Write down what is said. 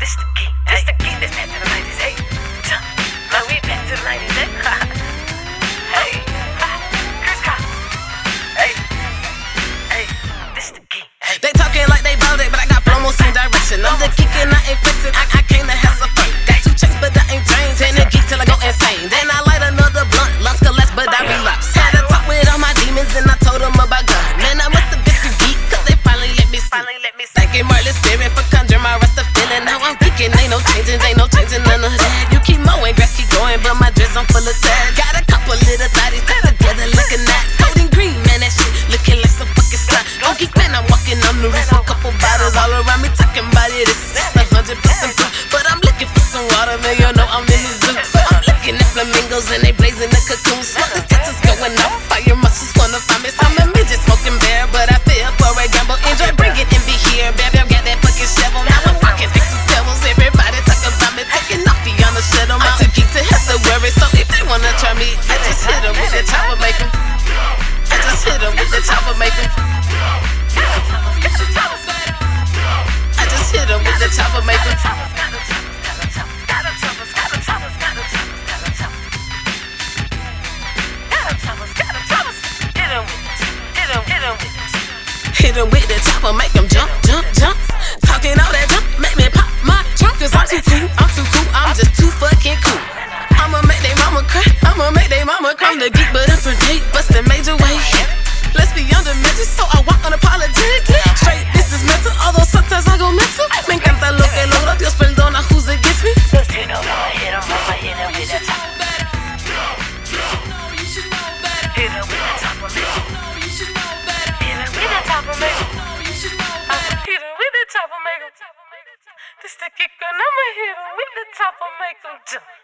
This the key, this the key, this back to the 90s, hey. To the 90s, hey. They talking like they bout it, but I got promos in direction. I'm the I ain't fixin'. I, I changing, ain't no changing none of that. You keep mowing, grass keep going, but my dress I'm full of tab. Got a couple little thotties put together looking at. Golden green, man, that shit looking like some fucking. On geek, man, I'm walking on the roof, a couple bottles all around me talking about it. It's a hundred percent but I'm looking for some water, man. You know I'm in the zoo. I'm looking at flamingos and they blazing the cocoons. Smoke the tits going off, with the chopper, make 'em. I just hit 'em with the chopper, make 'em. Hit 'em with the chopper, make 'em jump, jump, jump. Talking all that jump, make me pop my trunk. Cause I'm too cool, I'm too cool, I'm just too fucking cool. I'ma make they mama cry, I'ma make they mama cry. I'm the geek, but I'm from date, bustin' major way. Let's be measure, so I walk unapologetically. Straight, this is mental, although sometimes I go mental. Me encanta lo que logro, Dios perdona who's against me. Just hit 'em, I'ma hit 'em, I'ma hit with the top. Hit 'em with the top of me. Hit 'em with the top of me. Hit 'em with the top. This the kick and I'ma hit 'em with the top of make jump.